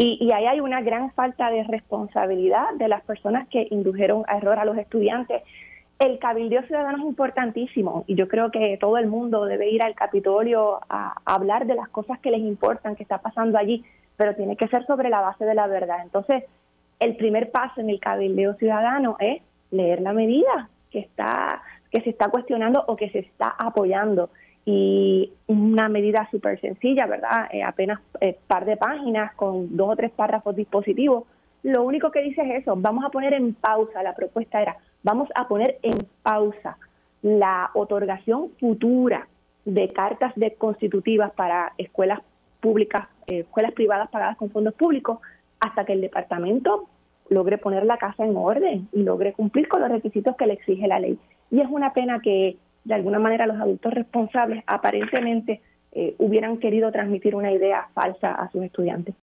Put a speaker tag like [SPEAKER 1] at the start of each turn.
[SPEAKER 1] Y, y ahí hay una gran falta de responsabilidad de las personas que indujeron a error a los estudiantes. El cabildeo ciudadano es importantísimo y yo creo que todo el mundo debe ir al Capitolio a, hablar de las cosas que les importan, que está pasando allí, pero tiene que ser sobre la base de la verdad. Entonces, el primer paso en el cabildeo ciudadano es leer la medida que está que se está cuestionando o que se está apoyando y medida súper sencilla, ¿verdad? Eh, apenas eh, par de páginas con dos o tres párrafos dispositivos. Lo único que dice es eso, vamos a poner en pausa, la propuesta era, vamos a poner en pausa la otorgación futura de cartas de constitutivas para escuelas públicas, eh, escuelas privadas pagadas con fondos públicos, hasta que el departamento logre poner la casa en orden y logre cumplir con los requisitos que le exige la ley. Y es una pena que de alguna manera los adultos responsables aparentemente eh, hubieran querido transmitir una idea falsa a sus estudiantes.